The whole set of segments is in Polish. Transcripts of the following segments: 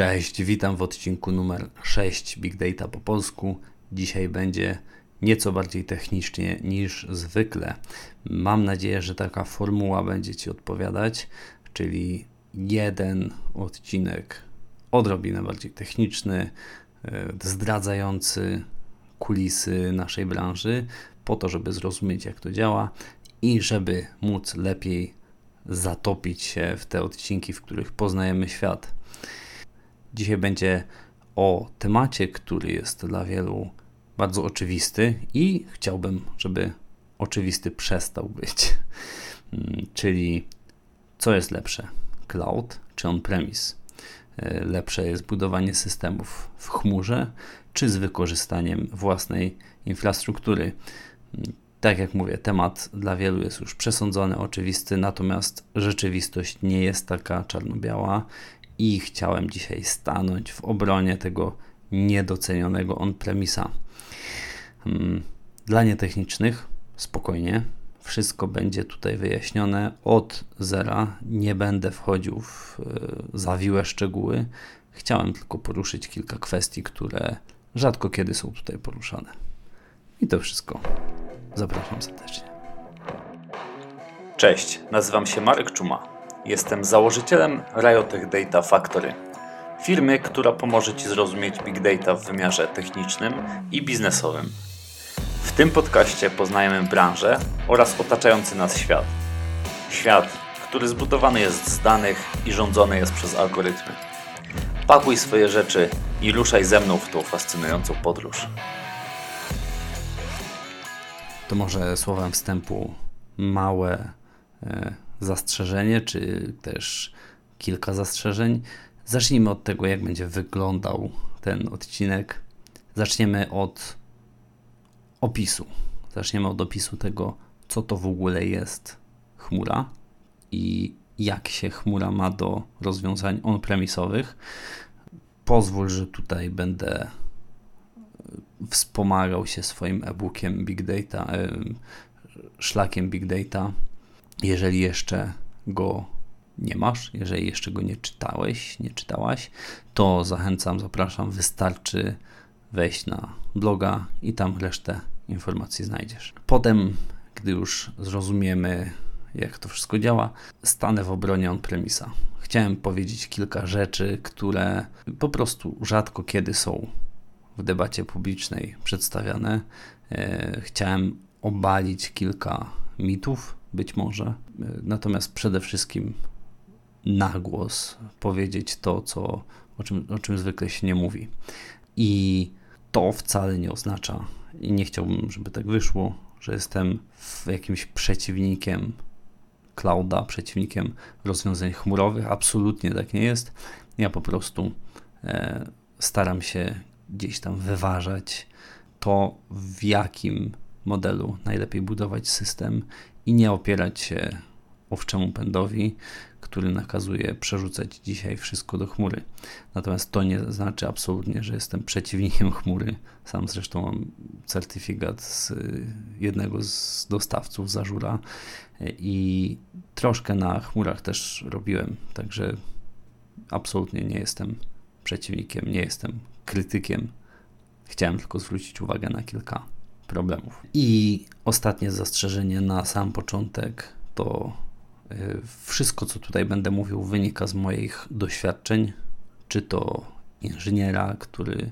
Cześć, witam w odcinku numer 6 Big Data po polsku. Dzisiaj będzie nieco bardziej technicznie niż zwykle. Mam nadzieję, że taka formuła będzie Ci odpowiadać, czyli jeden odcinek odrobinę bardziej techniczny, e, zdradzający kulisy naszej branży, po to, żeby zrozumieć, jak to działa i żeby móc lepiej zatopić się w te odcinki, w których poznajemy świat. Dzisiaj będzie o temacie, który jest dla wielu bardzo oczywisty i chciałbym, żeby oczywisty przestał być. Mm, czyli co jest lepsze? Cloud czy on-premise? E, lepsze jest budowanie systemów w chmurze czy z wykorzystaniem własnej infrastruktury? Mm, tak jak mówię, temat dla wielu jest już przesądzony, oczywisty, natomiast rzeczywistość nie jest taka czarno-biała i chciałem dzisiaj stanąć w obronie tego niedocenionego on-premisa. Hmm, dla nietechnicznych spokojnie, wszystko będzie tutaj wyjaśnione od zera. Nie będę wchodził w e, zawiłe szczegóły. Chciałem tylko poruszyć kilka kwestii, które rzadko kiedy są tutaj poruszane. I to wszystko. Zapraszam serdecznie. Cześć, nazywam się Marek Czuma. Jestem założycielem Riotech Data Factory, firmy, która pomoże Ci zrozumieć Big Data w wymiarze technicznym i biznesowym. W tym podcaście poznajemy branżę oraz otaczający nas świat. Świat, który zbudowany jest z danych i rządzony jest przez algorytmy. Pakuj swoje rzeczy i ruszaj ze mną w tą fascynującą podróż. To może słowem wstępu małe e, zastrzeżenie, czy też kilka zastrzeżeń. Zacznijmy od tego, jak będzie wyglądał ten odcinek. Zaczniemy od opisu. Zaczniemy od opisu tego, co to w ogóle jest chmura i jak się chmura ma do rozwiązań on-premisowych. Pozwól, że tutaj będę wspomagał się swoim e-bookiem Big Data, szlakiem Big Data. Jeżeli jeszcze go nie masz, jeżeli jeszcze go nie czytałeś, nie czytałaś, to zachęcam, zapraszam, wystarczy wejść na bloga i tam resztę informacji znajdziesz. Potem, gdy już zrozumiemy, jak to wszystko działa, stanę w obronie on-premisa. Chciałem powiedzieć kilka rzeczy, które po prostu rzadko kiedy są w debacie publicznej przedstawiane. E, chciałem obalić kilka mitów, być może, e, natomiast przede wszystkim na głos powiedzieć to, co, o, czym, o czym zwykle się nie mówi. I to wcale nie oznacza, i nie chciałbym, żeby tak wyszło, że jestem jakimś przeciwnikiem clouda, przeciwnikiem rozwiązań chmurowych. Absolutnie tak nie jest. Ja po prostu e, staram się gdzieś tam wyważać to, w jakim modelu najlepiej budować system i nie opierać się owczemu pędowi, który nakazuje przerzucać dzisiaj wszystko do chmury. Natomiast to nie znaczy absolutnie, że jestem przeciwnikiem chmury. Sam zresztą mam certyfikat z jednego z dostawców Zażura i troszkę na chmurach też robiłem, także absolutnie nie jestem przeciwnikiem, nie jestem krytykiem. Chciałem tylko zwrócić uwagę na kilka problemów. I ostatnie zastrzeżenie na sam początek to y, wszystko, co tutaj będę mówił, wynika z moich doświadczeń, czy to inżyniera, który y,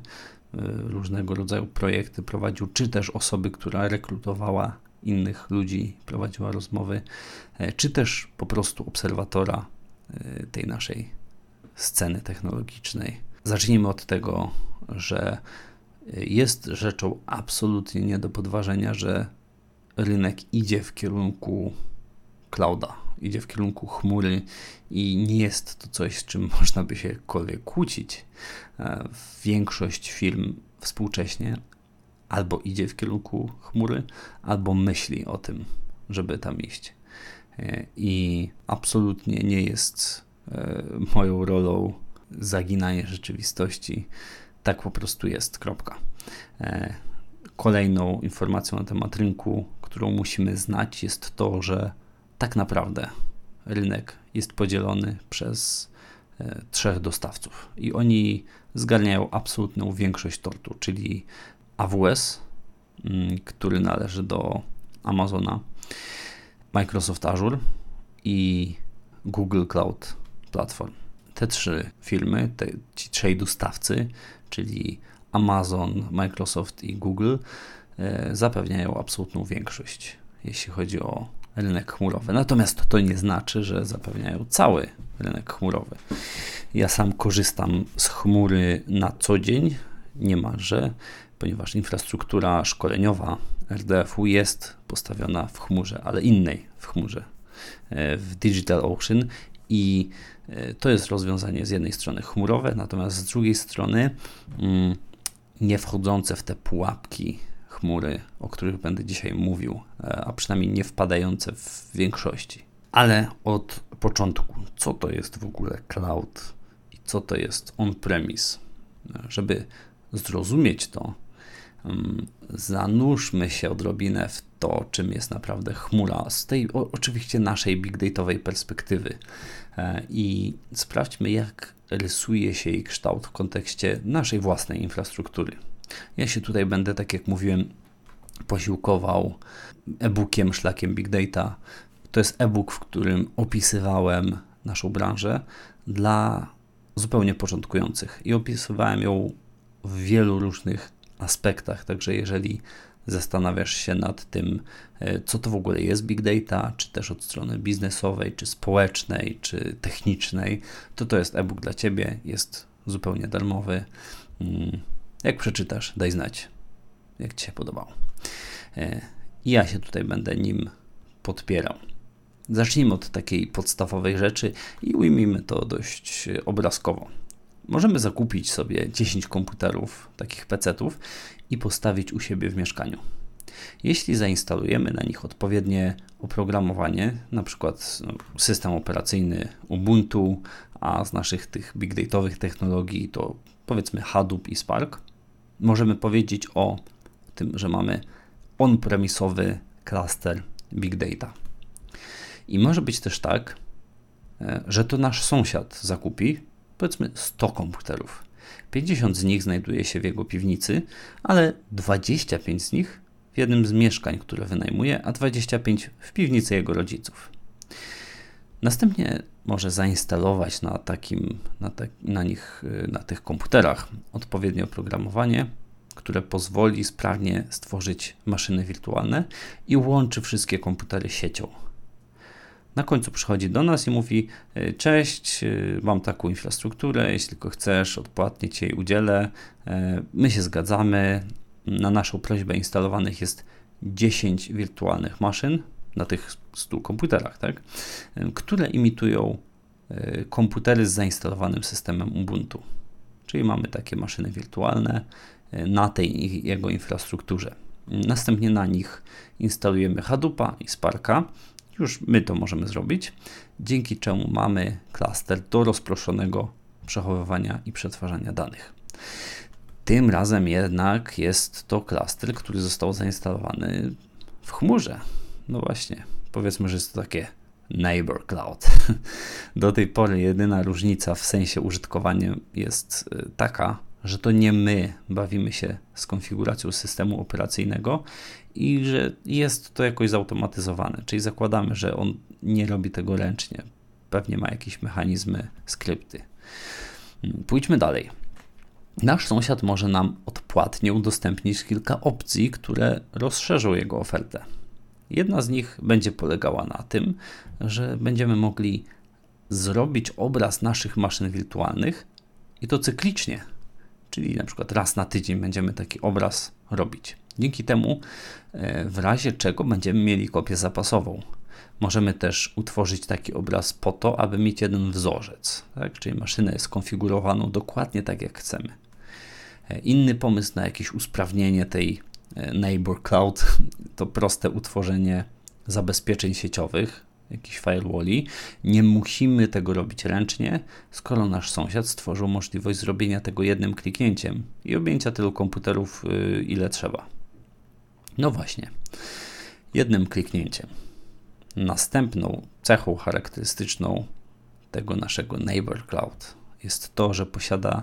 różnego rodzaju projekty prowadził, czy też osoby, która rekrutowała innych ludzi, prowadziła rozmowy, y, czy też po prostu obserwatora tej naszej sceny technologicznej. Zacznijmy od tego, że jest rzeczą absolutnie nie do podważenia, że rynek idzie w kierunku clouda, idzie w kierunku chmury i nie jest to coś, z czym można by się kolej kłócić. E, większość firm współcześnie albo idzie w kierunku chmury, albo myśli o tym, żeby tam iść. E, I absolutnie nie jest e, moją rolą zaginanie rzeczywistości. Tak po prostu jest. Kropka. E, kolejną informacją na temat rynku, którą musimy znać, jest to, że tak naprawdę rynek jest podzielony przez e, trzech dostawców i oni zgarniają absolutną większość tortu, czyli AWS, mm, który należy do Amazona, Microsoft Azure i Google Cloud Platform. Te trzy firmy, te, ci trzej dostawcy, czyli Amazon, Microsoft i Google, e, zapewniają absolutną większość, jeśli chodzi o rynek chmurowy. Natomiast to nie znaczy, że zapewniają cały rynek chmurowy. Ja sam korzystam z chmury na co dzień, niemalże, ponieważ infrastruktura szkoleniowa RDF-u jest postawiona w chmurze, ale innej w chmurze, e, w Digital Ocean i e, to jest rozwiązanie z jednej strony chmurowe, natomiast z drugiej strony mm, nie wchodzące w te pułapki chmury, o których będę dzisiaj mówił, e, a przynajmniej nie wpadające w większości. Ale od początku, co to jest w ogóle cloud i co to jest on-premise? Żeby zrozumieć to, zanurzmy się odrobinę w to, czym jest naprawdę chmura, z tej o, oczywiście naszej big dataowej perspektywy e, i sprawdźmy, jak rysuje się jej kształt w kontekście naszej własnej infrastruktury. Ja się tutaj będę, tak jak mówiłem, posiłkował e-bookiem Szlakiem Big Data. To jest e-book, w którym opisywałem naszą branżę dla zupełnie początkujących i opisywałem ją w wielu różnych aspektach. Także jeżeli zastanawiasz się nad tym, e, co to w ogóle jest big data, czy też od strony biznesowej, czy społecznej, czy technicznej, to to jest e-book dla ciebie, jest zupełnie darmowy. Mm, jak przeczytasz, daj znać, jak ci się podobał. E, ja się tutaj będę nim podpierał. Zacznijmy od takiej podstawowej rzeczy i ujmijmy to dość obrazkowo. Możemy zakupić sobie 10 komputerów, takich PC-ów i postawić u siebie w mieszkaniu. Jeśli zainstalujemy na nich odpowiednie oprogramowanie, na przykład no, system operacyjny Ubuntu, a z naszych tych big dataowych technologii to powiedzmy Hadoop i Spark, możemy powiedzieć o tym, że mamy on-premisowy klaster big data. I może być też tak, e, że to nasz sąsiad zakupi powiedzmy 100 komputerów. 50 z nich znajduje się w jego piwnicy, ale 25 z nich w jednym z mieszkań, które wynajmuje, a 25 w piwnicy jego rodziców. Następnie może zainstalować na, takim, na, te, na nich, na tych komputerach odpowiednie oprogramowanie, które pozwoli sprawnie stworzyć maszyny wirtualne i łączy wszystkie komputery siecią. Na końcu przychodzi do nas i mówi: e, Cześć, e, mam taką infrastrukturę, jeśli tylko chcesz, odpłatnie ci jej udzielę. E, my się zgadzamy. Na naszą prośbę instalowanych jest 10 wirtualnych maszyn na tych 100 komputerach, tak? które imitują komputery z zainstalowanym systemem Ubuntu. Czyli mamy takie maszyny wirtualne na tej jego infrastrukturze. Następnie na nich instalujemy Hadoopa i Sparka już my to możemy zrobić, dzięki czemu mamy klaster do rozproszonego przechowywania i przetwarzania danych. Tym razem jednak jest to klaster, który został zainstalowany w chmurze. No właśnie, powiedzmy, że jest to takie Neighbor Cloud. Do tej pory jedyna różnica w sensie użytkowania jest y, taka, że to nie my bawimy się z konfiguracją systemu operacyjnego i że jest to jakoś zautomatyzowane, czyli zakładamy, że on nie robi tego ręcznie. Pewnie ma jakieś mechanizmy, skrypty. Pójdźmy dalej. Nasz sąsiad może nam odpłatnie udostępnić kilka opcji, które rozszerzą jego ofertę. Jedna z nich będzie polegała na tym, że będziemy mogli zrobić obraz naszych maszyn wirtualnych i to cyklicznie, czyli na przykład raz na tydzień będziemy taki obraz robić. Dzięki temu, e, w razie czego będziemy mieli kopię zapasową. Możemy też utworzyć taki obraz po to, aby mieć jeden wzorzec, tak? czyli maszyna jest skonfigurowaną dokładnie tak, jak chcemy. E, inny pomysł na jakieś usprawnienie tej e, Neighbor Cloud to proste utworzenie zabezpieczeń sieciowych, jakichś firewalli. Nie musimy tego robić ręcznie, skoro nasz sąsiad stworzył możliwość zrobienia tego jednym kliknięciem i objęcia tylu komputerów, y, ile trzeba. No właśnie, jednym kliknięciem. Następną cechą charakterystyczną tego naszego Neighbor Cloud jest to, że posiada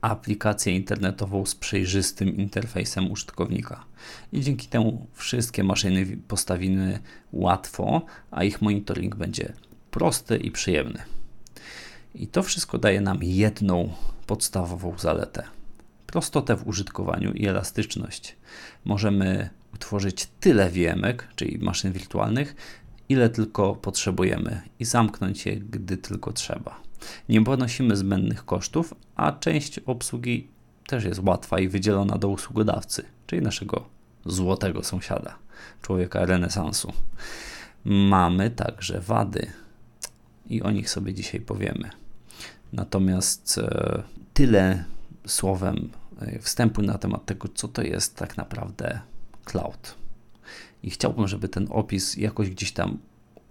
aplikację internetową z przejrzystym interfejsem użytkownika. I dzięki temu wszystkie maszyny postawimy łatwo, a ich monitoring będzie prosty i przyjemny. I to wszystko daje nam jedną podstawową zaletę: prostotę w użytkowaniu i elastyczność. Możemy utworzyć tyle VMek, czyli maszyn wirtualnych, ile tylko potrzebujemy i zamknąć je, gdy tylko trzeba. Nie ponosimy zbędnych kosztów, a część obsługi też jest łatwa i wydzielona do usługodawcy, czyli naszego złotego sąsiada, człowieka renesansu. Mamy także wady i o nich sobie dzisiaj powiemy. Natomiast e, tyle słowem e, wstępu na temat tego, co to jest tak naprawdę cloud. I chciałbym, żeby ten opis jakoś gdzieś tam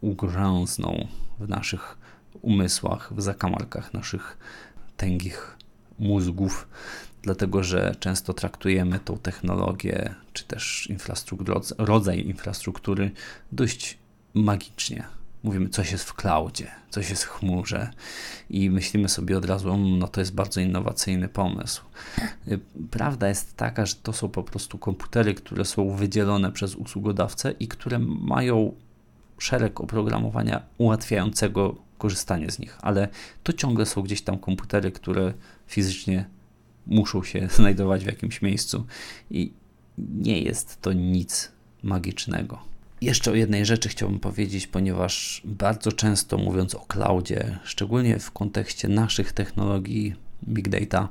ugrzęznął w naszych umysłach, w zakamarkach naszych tęgich mózgów, dlatego że często traktujemy tą technologię, czy też infrastrukturę, rodzaj infrastruktury dość magicznie. Mówimy, coś jest w cloudzie, coś jest w chmurze i myślimy sobie od razu, mm, no to jest bardzo innowacyjny pomysł. Prawda jest taka, że to są po prostu komputery, które są wydzielone przez usługodawcę i które mają szereg oprogramowania ułatwiającego korzystanie z nich, ale to ciągle są gdzieś tam komputery, które fizycznie muszą się znajdować w jakimś miejscu i nie jest to nic magicznego. Jeszcze o jednej rzeczy chciałbym powiedzieć, ponieważ bardzo często mówiąc o cloudzie, szczególnie w kontekście naszych technologii big data,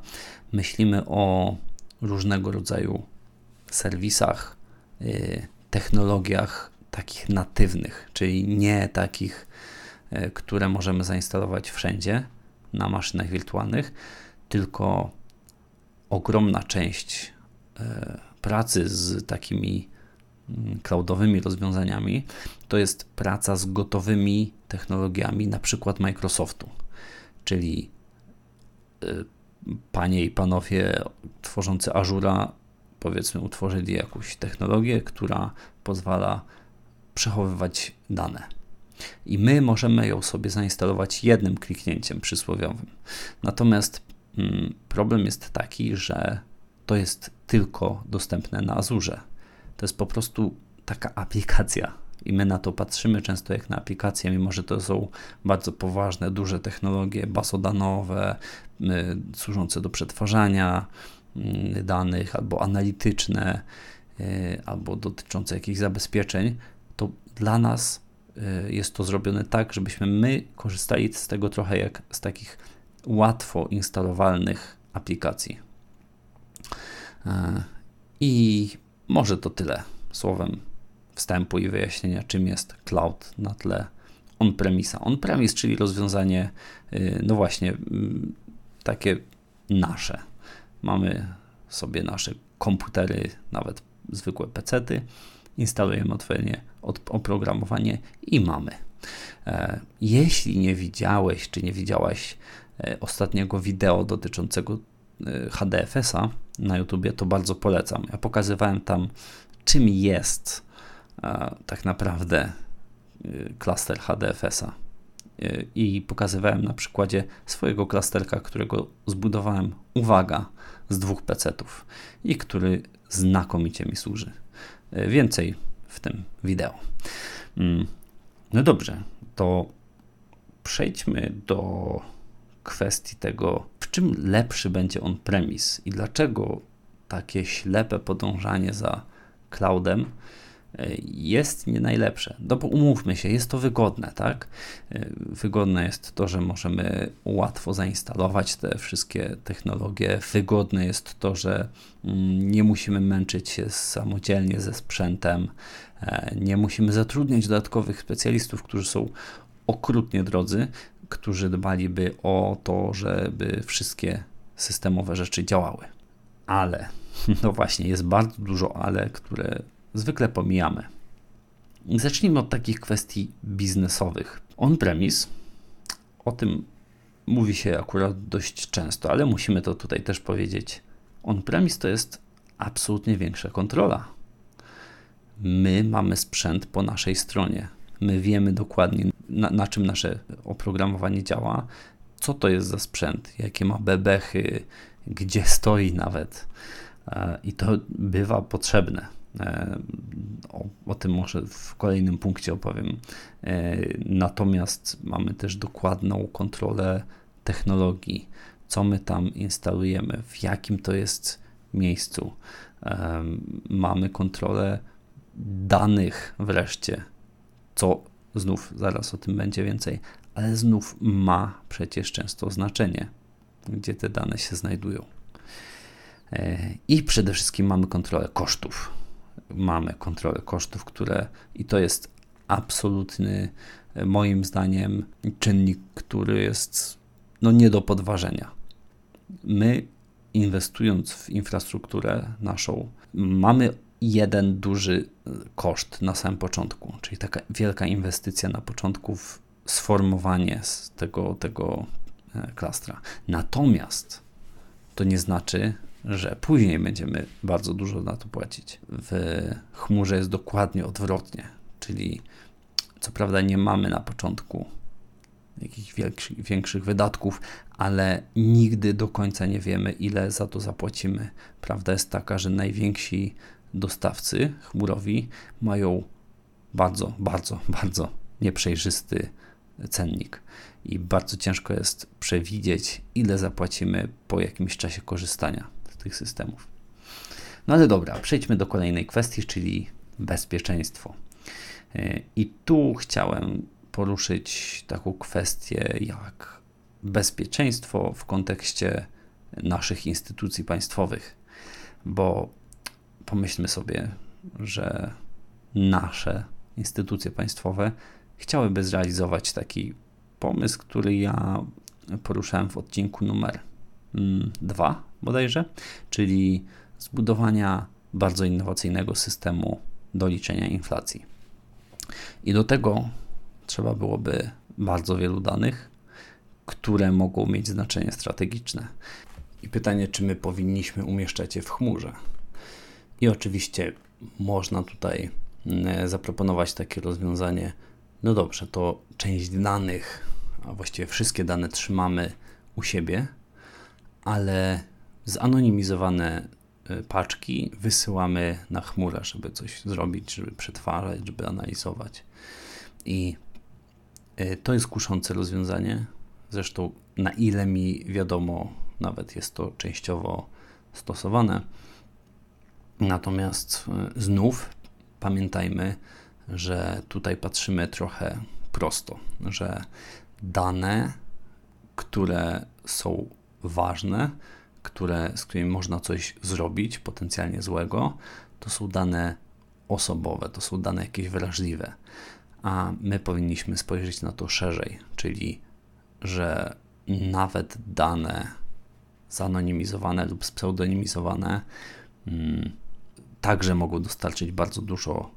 myślimy o różnego rodzaju serwisach, yy, technologiach takich natywnych, czyli nie takich, e, które możemy zainstalować wszędzie na maszynach wirtualnych, tylko ogromna część e, pracy z takimi cloudowymi rozwiązaniami to jest praca z gotowymi technologiami, na przykład Microsoftu, czyli e, panie i panowie tworzący Azura, powiedzmy, utworzyli jakąś technologię, która pozwala przechowywać dane. I my możemy ją sobie zainstalować jednym kliknięciem przysłowiowym. Natomiast mm, problem jest taki, że to jest tylko dostępne na Azure. To jest po prostu taka aplikacja. I my na to patrzymy często jak na aplikację, mimo że to są bardzo poważne, duże technologie bazodanowe, y, służące do przetwarzania y, danych, albo analityczne, y, albo dotyczące jakichś zabezpieczeń, to dla nas jest to zrobione tak, żebyśmy my korzystali z tego trochę jak z takich łatwo instalowalnych aplikacji. I może to tyle słowem wstępu i wyjaśnienia, czym jest cloud na tle on-premisa. On-premise, czyli rozwiązanie, y, no właśnie, mm, takie nasze. Mamy sobie nasze komputery, nawet zwykłe pecety, instalujemy odpowiednie oprogramowanie i mamy. E, jeśli nie widziałeś czy nie widziałaś e, ostatniego wideo dotyczącego HDFS-a na YouTubie, to bardzo polecam. Ja pokazywałem tam, czym jest tak naprawdę klaster HDFS-a. I pokazywałem na przykładzie swojego klasterka, którego zbudowałem, uwaga, z dwóch PC-ów i który znakomicie mi służy. Więcej w tym wideo. Mm, no dobrze, to przejdźmy do kwestii tego, w czym lepszy będzie on premis i dlaczego takie ślepe podążanie za cloudem jest nie najlepsze. No bo umówmy się, jest to wygodne, tak? Wygodne jest to, że możemy łatwo zainstalować te wszystkie technologie. Wygodne jest to, że mm, nie musimy męczyć się samodzielnie ze sprzętem, e, nie musimy zatrudniać dodatkowych specjalistów, którzy są okrutnie drodzy, którzy dbaliby o to, żeby wszystkie systemowe rzeczy działały. Ale, no właśnie, jest bardzo dużo ale, które zwykle pomijamy. Zacznijmy od takich kwestii biznesowych. On-premise, o tym mówi się akurat dość często, ale musimy to tutaj też powiedzieć. On-premise to jest absolutnie większa kontrola. My mamy sprzęt po naszej stronie. My wiemy dokładnie, na, na czym nasze oprogramowanie działa, co to jest za sprzęt, jakie ma bebechy, gdzie stoi nawet. E, I to bywa potrzebne. E, o, o, tym może w kolejnym punkcie opowiem. E, natomiast mamy też dokładną kontrolę technologii, co my tam instalujemy, w jakim to jest miejscu. Mamy kontrolę danych wreszcie, co znów zaraz o tym będzie więcej, ale znów ma przecież często znaczenie, gdzie te dane się znajdują. E, I przede wszystkim mamy kontrolę kosztów. Mamy kontrolę kosztów, które i to jest absolutny, e, moim zdaniem, czynnik, który jest no, nie do podważenia. My, inwestując w infrastrukturę naszą, mamy jeden duży e, koszt na samym początku, czyli taka wielka inwestycja na początku w sformowanie z tego, tego e, klastra. Natomiast to nie znaczy, że później będziemy bardzo dużo na to płacić. W chmurze jest dokładnie odwrotnie, czyli co prawda nie mamy na początku jakichś większych, większych wydatków, ale nigdy do końca nie wiemy, ile za to zapłacimy. Prawda jest taka, że najwięksi dostawcy chmurowi mają bardzo, bardzo, bardzo nieprzejrzysty cennik i bardzo ciężko jest przewidzieć, ile zapłacimy po jakimś czasie korzystania z tych systemów. No ale dobra, przejdźmy do kolejnej kwestii, czyli bezpieczeństwo. I tu chciałem poruszyć taką kwestię jak bezpieczeństwo w kontekście naszych instytucji państwowych, bo pomyślmy sobie, że nasze instytucje państwowe chciałyby zrealizować taki pomysł, który ja poruszałem w odcinku numer mm, dwa bodajże, czyli zbudowania bardzo innowacyjnego systemu do liczenia inflacji. I do tego trzeba byłoby bardzo wielu danych, które mogą mieć znaczenie strategiczne. I pytanie, czy my powinniśmy umieszczać je w chmurze? I oczywiście można tutaj mm, zaproponować takie rozwiązanie. No dobrze, to część danych, a właściwie wszystkie dane trzymamy u siebie, ale zanonimizowane y, paczki wysyłamy na chmurę, żeby coś zrobić, żeby przetwarzać, żeby analizować. I y, to jest kuszące rozwiązanie. Zresztą, na ile mi wiadomo, nawet jest to częściowo stosowane Natomiast e, znów pamiętajmy, że tutaj patrzymy trochę prosto, że dane, które są ważne, które, z którymi można coś zrobić potencjalnie złego, to są dane osobowe, to są dane jakieś wrażliwe. A my powinniśmy spojrzeć na to szerzej, czyli że nawet dane zanonimizowane lub spseudonimizowane hmm, także mogą dostarczyć bardzo dużo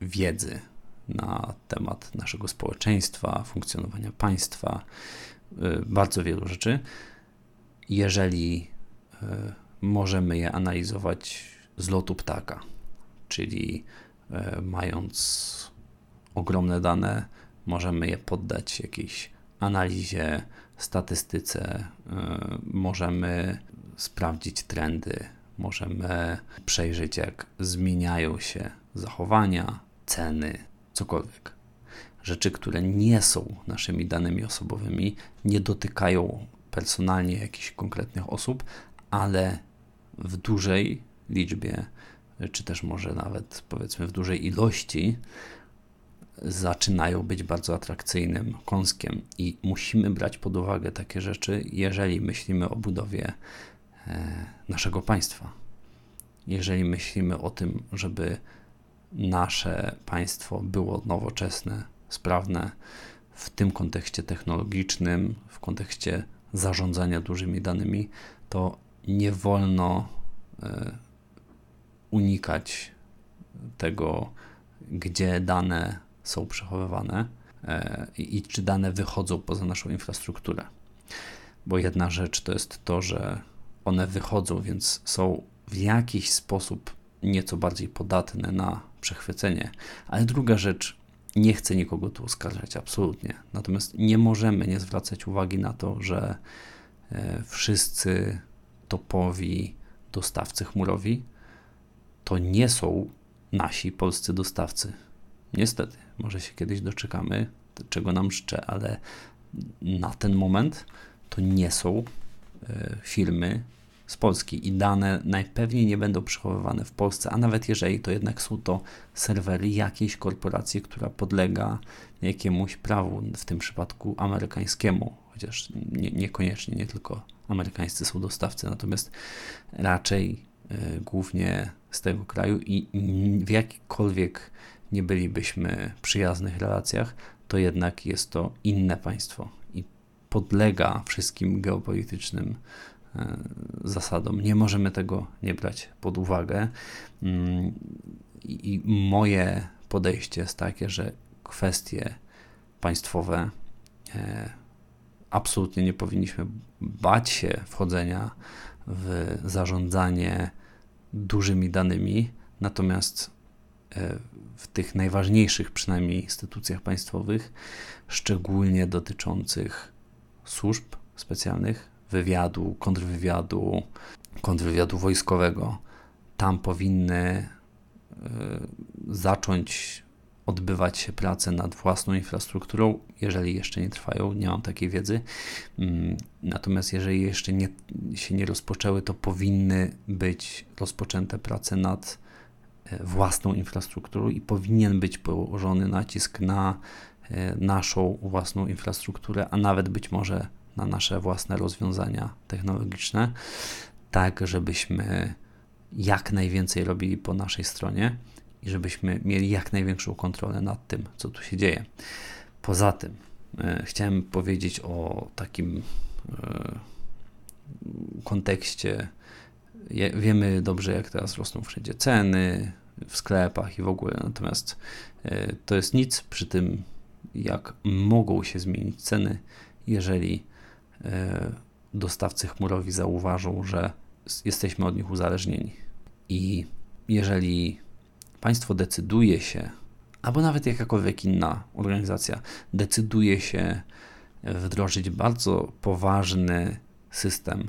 wiedzy na temat naszego społeczeństwa, funkcjonowania państwa, y, bardzo wielu rzeczy. Jeżeli y, możemy je analizować z lotu ptaka, czyli y, mając ogromne dane, możemy je poddać jakiejś analizie, statystyce, możemy sprawdzić trendy, możemy przejrzeć, jak zmieniają się zachowania, ceny, cokolwiek. Rzeczy, które nie są naszymi danymi osobowymi, nie dotykają personalnie jakichś konkretnych osób, ale w dużej liczbie, czy też może nawet powiedzmy w dużej ilości, zaczynają być bardzo atrakcyjnym kąskiem i musimy brać pod uwagę takie rzeczy, jeżeli myślimy o budowie naszego państwa. Jeżeli myślimy o tym, żeby nasze państwo było nowoczesne, sprawne w tym kontekście technologicznym, w kontekście zarządzania dużymi danymi, to nie wolno e, unikać tego, gdzie dane są przechowywane e, i czy dane wychodzą poza naszą infrastrukturę. Bo jedna rzecz to jest to, że one wychodzą, więc są w jakiś sposób nieco bardziej podatne na przechwycenie. Ale druga rzecz nie chcę nikogo tu oskarżać, absolutnie. Natomiast nie możemy nie zwracać uwagi na to, że e, wszyscy topowi dostawcy chmurowi to nie są nasi polscy dostawcy. Niestety, może się kiedyś doczekamy, czego nam życzę, ale na ten moment to nie są e, firmy z Polski i dane najpewniej nie będą przechowywane w Polsce, a nawet jeżeli to jednak są to serwery jakiejś korporacji, która podlega jakiemuś prawu, w tym przypadku amerykańskiemu, chociaż nie, niekoniecznie, nie tylko amerykańscy są dostawcy, natomiast raczej y, głównie z tego kraju i w jakikolwiek nie bylibyśmy przyjaznych relacjach, to jednak jest to inne państwo i podlega wszystkim geopolitycznym E, zasadą. Nie możemy tego nie brać pod uwagę. Mm, I moje podejście jest takie, że kwestie państwowe e, absolutnie nie powinniśmy bać się wchodzenia w zarządzanie dużymi danymi, natomiast e, w tych najważniejszych przynajmniej instytucjach państwowych, szczególnie dotyczących służb specjalnych, wywiadu, kontrwywiadu, kontrwywiadu wojskowego. Tam powinny y, zacząć odbywać się prace nad własną infrastrukturą, jeżeli jeszcze nie trwają, nie mam takiej wiedzy. Mm, natomiast jeżeli jeszcze nie, się nie rozpoczęły, to powinny być rozpoczęte prace nad e, własną infrastrukturą i powinien być położony nacisk na e, naszą własną infrastrukturę, a nawet być może na nasze własne rozwiązania technologiczne, tak żebyśmy jak najwięcej robili po naszej stronie i żebyśmy mieli jak największą kontrolę nad tym, co tu się dzieje. Poza tym, e, chciałem powiedzieć o takim e, kontekście. Wiemy dobrze, jak teraz rosną wszędzie ceny w sklepach i w ogóle, natomiast e, to jest nic przy tym, jak mogą się zmienić ceny, jeżeli dostawcy chmurowi zauważą, że jesteśmy od nich uzależnieni. I jeżeli państwo decyduje się, albo nawet jakakolwiek inna organizacja decyduje się wdrożyć bardzo poważny system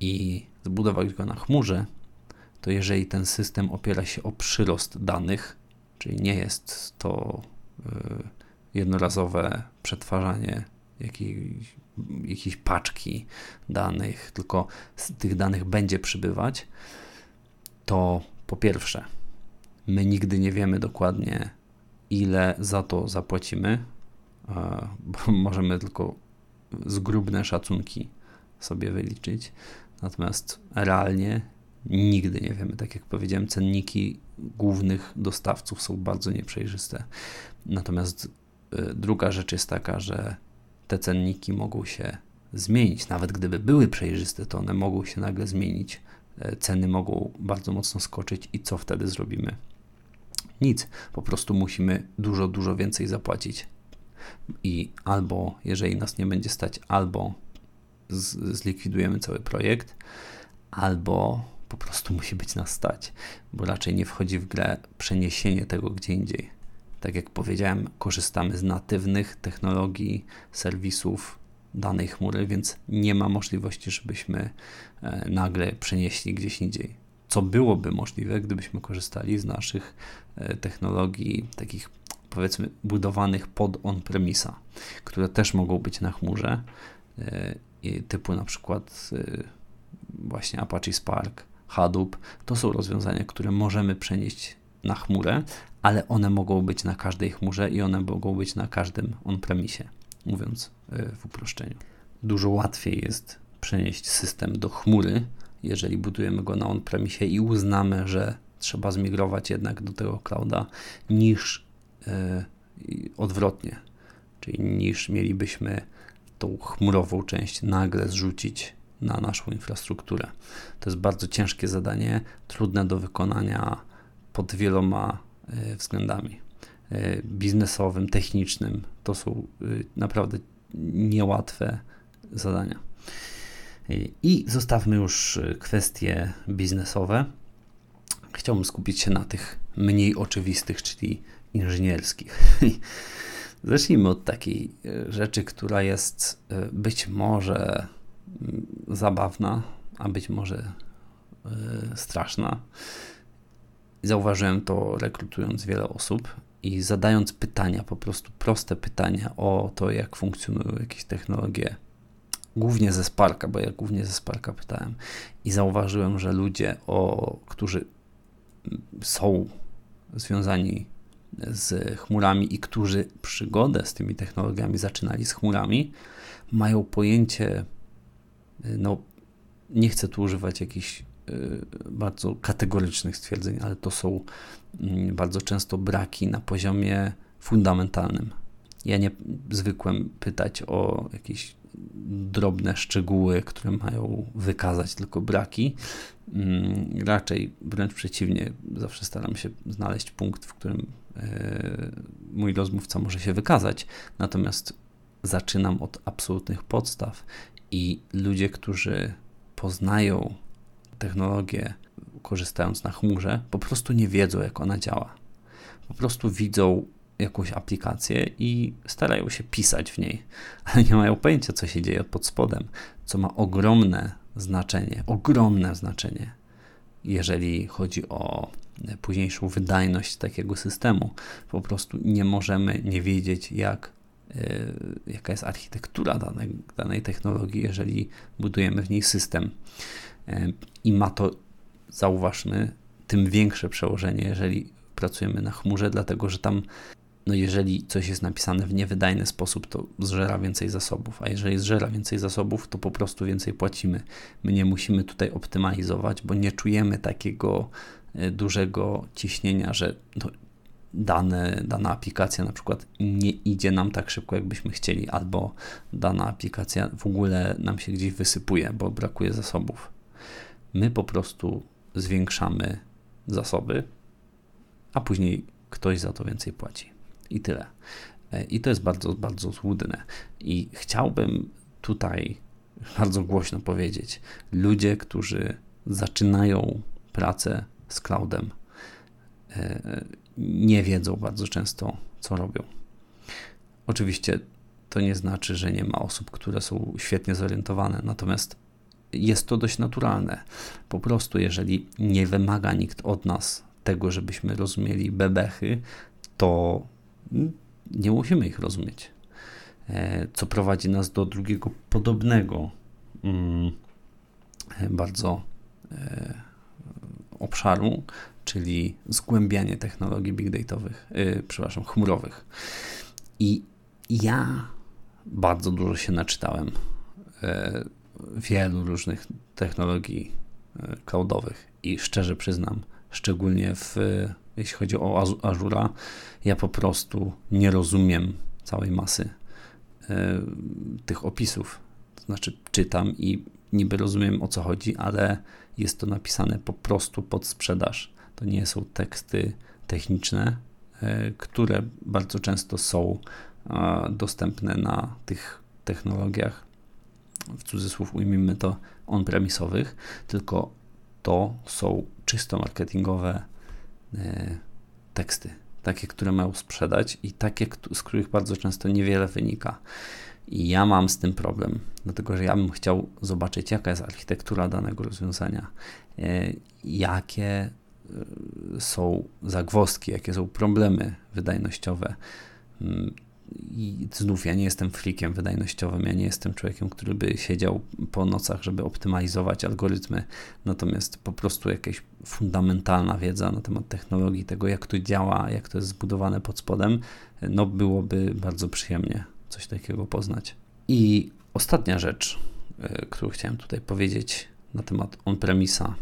i zbudować go na chmurze, to jeżeli ten system opiera się o przyrost danych, czyli nie jest to e, jednorazowe przetwarzanie jakiejś jakieś paczki danych, tylko tych danych będzie przybywać, to po pierwsze, my nigdy nie wiemy dokładnie, ile za to zapłacimy, bo możemy tylko zgrubne szacunki sobie wyliczyć. Natomiast realnie nigdy nie wiemy. Tak jak powiedziałem, cenniki głównych dostawców są bardzo nieprzejrzyste. Natomiast y, druga rzecz jest taka, że te cenniki mogą się zmienić. Nawet gdyby były przejrzyste, to one mogą się nagle zmienić. E, ceny mogą bardzo mocno skoczyć i co wtedy zrobimy? Nic, po prostu musimy dużo, dużo więcej zapłacić. I albo, jeżeli nas nie będzie stać, albo z, zlikwidujemy cały projekt, albo po prostu musi być nas stać, bo raczej nie wchodzi w grę przeniesienie tego gdzie indziej. Tak jak powiedziałem, korzystamy z natywnych technologii, serwisów danej chmury, więc nie ma możliwości, żebyśmy e, nagle przenieśli gdzieś indziej. Co byłoby możliwe, gdybyśmy korzystali z naszych e, technologii, takich powiedzmy budowanych pod on-premisa, które też mogą być na chmurze, e, typu na przykład właśnie Apache Spark, Hadoop. To są rozwiązania, które możemy przenieść na chmurę, ale one mogą być na każdej chmurze i one mogą być na każdym on-premisie, mówiąc e, w uproszczeniu. Dużo łatwiej jest przenieść system do chmury, jeżeli budujemy go na on-premisie i uznamy, że trzeba zmigrować jednak do tego clouda, niż yy, odwrotnie, czyli niż mielibyśmy tą chmurową część nagle zrzucić na naszą infrastrukturę. To jest bardzo ciężkie zadanie, trudne do wykonania pod wieloma e, względami e, biznesowym, technicznym. To są e, naprawdę niełatwe zadania. I zostawmy już kwestie biznesowe. Chciałbym skupić się na tych mniej oczywistych, czyli inżynierskich. Zacznijmy od takiej rzeczy, która jest być może mm, zabawna, a być może straszna. Zauważyłem to rekrutując wiele osób i zadając pytania, po prostu proste pytania o to, jak funkcjonują jakieś technologie, głównie ze Sparka, bo ja głównie ze Sparka pytałem. I zauważyłem, że ludzie, o, którzy są związani z chmurami i którzy przygodę z tymi technologiami zaczynali z chmurami, mają pojęcie, no nie chcę tu używać jakichś bardzo kategorycznych stwierdzeń, ale to są mm, bardzo często braki na poziomie fundamentalnym. Ja nie zwykłem pytać o jakieś drobne szczegóły, które mają wykazać tylko braki. Mm, raczej wręcz przeciwnie, zawsze staram się znaleźć punkt, w którym e, mój rozmówca może się wykazać. Natomiast zaczynam od absolutnych podstaw i ludzie, którzy poznają technologię, korzystając na chmurze, po prostu nie wiedzą, jak ona działa. Po prostu widzą jakąś aplikację i starają się pisać w niej, ale nie mają pojęcia, co się dzieje pod spodem, co ma ogromne znaczenie, ogromne znaczenie, jeżeli chodzi o późniejszą wydajność takiego systemu. Po prostu nie możemy nie wiedzieć, jak, yy, jaka jest architektura danej, danej technologii, jeżeli budujemy w niej system. Yy, I ma to, zauważmy, tym większe przełożenie, jeżeli pracujemy na chmurze, dlatego że tam no jeżeli coś jest napisane w niewydajny sposób, to zżera więcej zasobów, a jeżeli zżera więcej zasobów, to po prostu więcej płacimy. My nie musimy tutaj optymalizować, bo nie czujemy takiego e, dużego ciśnienia, że no, dane, dana aplikacja na przykład nie idzie nam tak szybko, jakbyśmy chcieli, albo dana aplikacja w ogóle nam się gdzieś wysypuje, bo brakuje zasobów. My po prostu zwiększamy zasoby, a później ktoś za to więcej płaci. I tyle. E, I to jest bardzo, bardzo złudne. I chciałbym tutaj bardzo głośno powiedzieć: ludzie, którzy zaczynają pracę z cloudem, e, nie wiedzą bardzo często, co robią. Oczywiście to nie znaczy, że nie ma osób, które są świetnie zorientowane, natomiast jest to dość naturalne. Po prostu, jeżeli nie wymaga nikt od nas tego, żebyśmy rozumieli bebechy, to nie musimy ich rozumieć. E, co prowadzi nas do drugiego podobnego mm, bardzo e, obszaru, czyli zgłębianie technologii big dataowych, e, przepraszam, chmurowych. I ja bardzo dużo się naczytałem wielu różnych technologii cloudowych i szczerze przyznam, szczególnie w jeśli chodzi o Azura, ja po prostu nie rozumiem całej masy e, tych opisów. To znaczy, czytam i niby rozumiem o co chodzi, ale jest to napisane po prostu pod sprzedaż. To nie są teksty techniczne, e, które bardzo często są dostępne na tych technologiach, w cudzysłów ujmijmy to, on-premisowych, tylko to są czysto marketingowe E, teksty, takie, które mają sprzedać i takie, z których bardzo często niewiele wynika. I ja mam z tym problem, dlatego że ja bym chciał zobaczyć, jaka jest architektura danego rozwiązania, e, jakie e, są zagwozdki, jakie są problemy wydajnościowe, mm, i znów ja nie jestem freakiem wydajnościowym, ja nie jestem człowiekiem, który by siedział po nocach, żeby optymalizować algorytmy, natomiast po prostu jakaś fundamentalna wiedza na temat technologii, tego jak to działa, jak to jest zbudowane pod spodem, no byłoby bardzo przyjemnie coś takiego poznać. I ostatnia rzecz, e, którą chciałem tutaj powiedzieć na temat on-premisa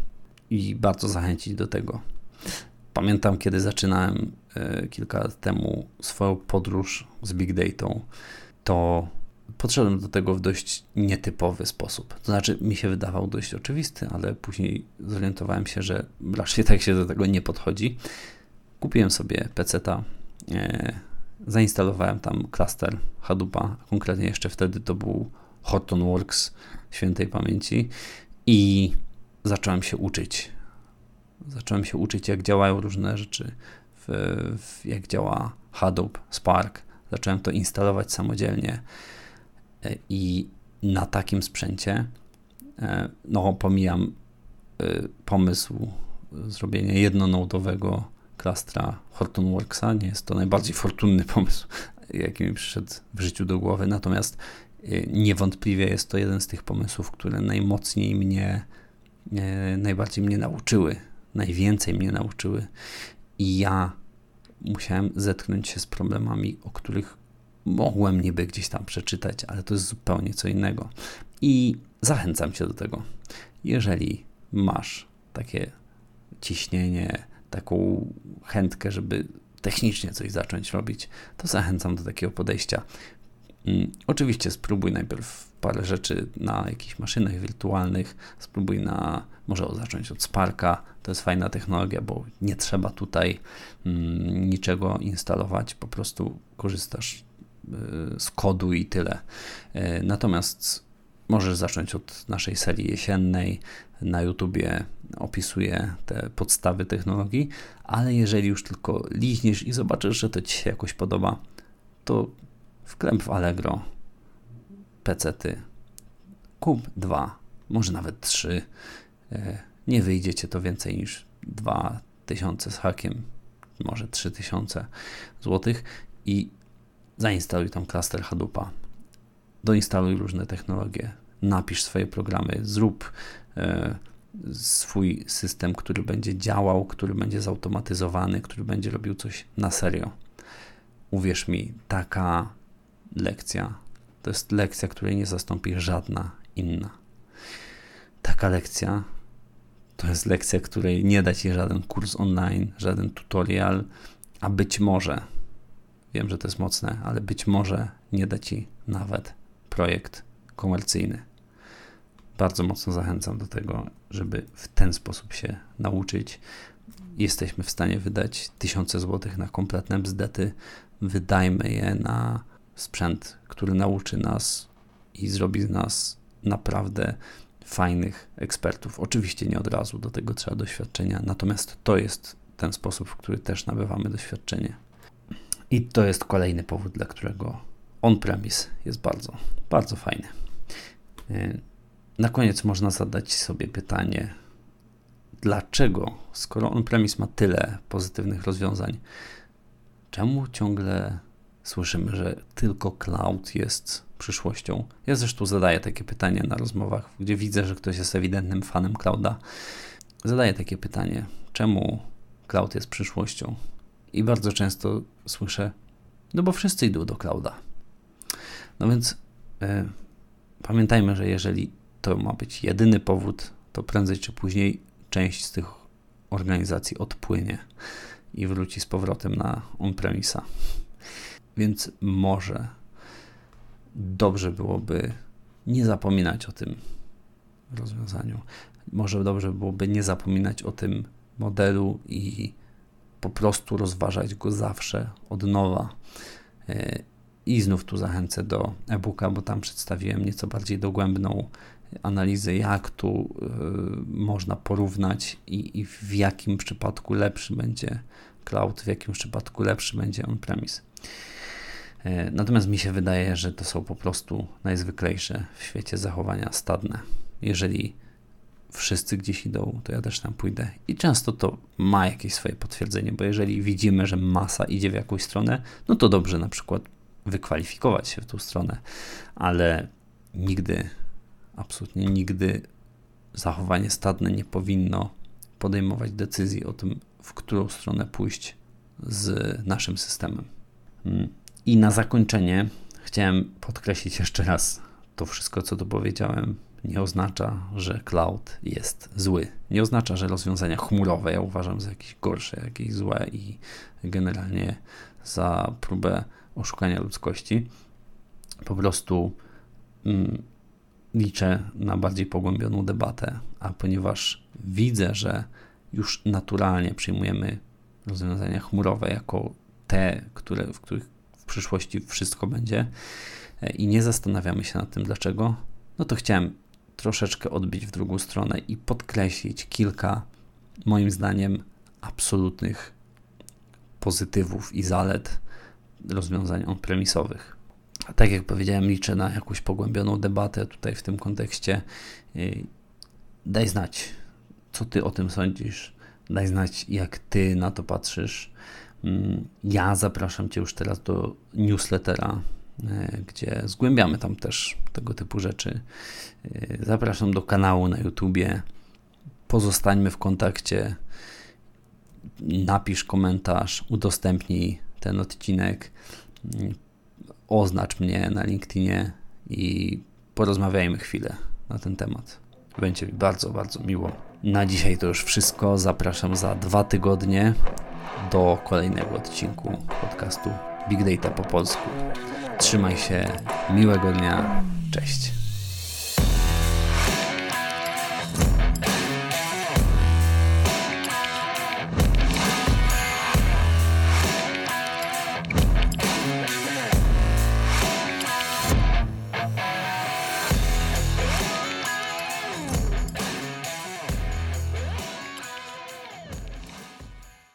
i bardzo zachęcić do tego. Pamiętam, kiedy zaczynałem e, kilka lat temu swoją podróż z Big Data, to podszedłem do tego w dość nietypowy sposób. To znaczy, mi się wydawał dość oczywisty, ale później zorientowałem się, że raczej tak się do tego nie podchodzi. Kupiłem sobie PC-ta, e, zainstalowałem tam cluster Hadoopa, konkretnie jeszcze wtedy to był Hortonworks świętej pamięci i zacząłem się uczyć Zacząłem się uczyć, jak działają różne rzeczy w w, jak działa Hadoop, Spark. Zacząłem to instalować samodzielnie e, i na takim sprzęcie, e, no pomijam pomysł zrobienia jednonodowego klastra Hortonworksa. Nie jest to najbardziej fortunny pomysł, jaki mi przyszedł w życiu do głowy, natomiast niewątpliwie jest to jeden z tych pomysłów, które najmocniej mnie, najbardziej mnie nauczyły, najwięcej mnie nauczyły i ja musiałem zetknąć się z problemami, o których mogłem niby gdzieś tam przeczytać, ale to jest zupełnie co innego. I zachęcam cię do tego. Jeżeli masz takie ciśnienie, taką chętkę, żeby technicznie coś zacząć robić, to zachęcam do takiego podejścia. Mm, oczywiście spróbuj najpierw parę rzeczy na jakichś maszynach wirtualnych, spróbuj na, może zacząć od Sparka, to jest fajna technologia, bo nie trzeba tutaj mm, niczego instalować, po prostu korzystasz y, z kodu i tyle. Y, natomiast możesz zacząć od naszej serii jesiennej. Na YouTubie opisuję te podstawy technologii, ale jeżeli już tylko liźniesz i zobaczysz, że to Ci się jakoś podoba, to wklep w Allegro pecety, kup dwa, może nawet trzy. Nie wyjdziecie to więcej niż 2000 z hakiem, może 3000 złotych i zainstaluj tam klaster Hadoopa. Doinstaluj różne technologie, napisz swoje programy, zrób e, swój system, który będzie działał, który będzie zautomatyzowany, który będzie robił coś na serio. Uwierz mi, taka lekcja to jest lekcja, której nie zastąpi żadna inna. Taka lekcja to jest lekcja, której nie da ci żaden kurs online, żaden tutorial, a być może, wiem, że to jest mocne, ale być może nie da ci nawet projekt komercyjny. Bardzo mocno zachęcam do tego, żeby w ten sposób się nauczyć. Jesteśmy w stanie wydać tysiące złotych na kompletne bzdety. Wydajmy je na sprzęt, który nauczy nas i zrobi z nas naprawdę fajnych ekspertów. Oczywiście nie od razu, do tego trzeba doświadczenia, natomiast to jest ten sposób, w który też nabywamy doświadczenie. I to jest kolejny powód, dla którego on-premise jest bardzo, bardzo fajny. Y, na koniec można zadać sobie pytanie, dlaczego, skoro on-premise ma tyle pozytywnych rozwiązań, czemu ciągle słyszymy, że tylko cloud jest przyszłością. Ja zresztą zadaję takie pytanie na rozmowach, gdzie widzę, że ktoś jest ewidentnym fanem clouda. Zadaję takie pytanie, czemu cloud jest przyszłością? I bardzo często słyszę, no bo wszyscy idą do clouda. No więc e, pamiętajmy, że jeżeli to ma być jedyny powód, to prędzej czy później część z tych organizacji odpłynie i wróci z powrotem na on-premisa. Więc może dobrze byłoby nie zapominać o tym rozwiązaniu. Może dobrze byłoby nie zapominać o tym modelu i po prostu rozważać go zawsze od nowa. E, I znów tu zachęcę do e-booka, bo tam przedstawiłem nieco bardziej dogłębną analizę, jak tu y, można porównać i, i, w jakim przypadku lepszy będzie cloud, w jakim przypadku lepszy będzie on-premise. E, natomiast mi się wydaje, że to są po prostu najzwyklejsze w świecie zachowania stadne. Jeżeli wszyscy gdzieś idą, to ja też tam pójdę. I często to ma jakieś swoje potwierdzenie, bo jeżeli widzimy, że masa idzie w jakąś stronę, no to dobrze na przykład wykwalifikować się w tą stronę, ale nigdy, absolutnie nigdy zachowanie stadne nie powinno podejmować decyzji o tym, w którą stronę pójść z naszym systemem. I na zakończenie chciałem podkreślić jeszcze raz, to wszystko, co tu powiedziałem, nie oznacza, że cloud jest zły. Nie oznacza, że rozwiązania chmurowe ja uważam za jakieś gorsze, jakieś złe i generalnie za próbę oszukania ludzkości. Po prostu mm, liczę na bardziej pogłębioną debatę, a ponieważ widzę, że już naturalnie przyjmujemy rozwiązania chmurowe jako te, które, w których przyszłości wszystko będzie e, i nie zastanawiamy się nad tym dlaczego, no to chciałem troszeczkę odbić w drugą stronę i podkreślić kilka, moim zdaniem, absolutnych pozytywów i zalet rozwiązań on-premisowych. Tak jak powiedziałem, liczę na jakąś pogłębioną debatę tutaj w tym kontekście. Y, daj znać, co ty o tym sądzisz. Daj znać, jak ty na to patrzysz. Mm, ja zapraszam cię już teraz do newslettera, y, gdzie zgłębiamy tam też tego typu rzeczy. Y, zapraszam do kanału na YouTubie. Pozostańmy w kontakcie. Napisz komentarz, udostępnij ten odcinek oznacz mnie na LinkedInie i porozmawiajmy chwilę na ten temat. Będzie mi bardzo, bardzo miło. Na dzisiaj to już wszystko. Zapraszam za dwa tygodnie do kolejnego odcinku podcastu Big Data po polsku. Trzymaj się, miłego dnia, cześć.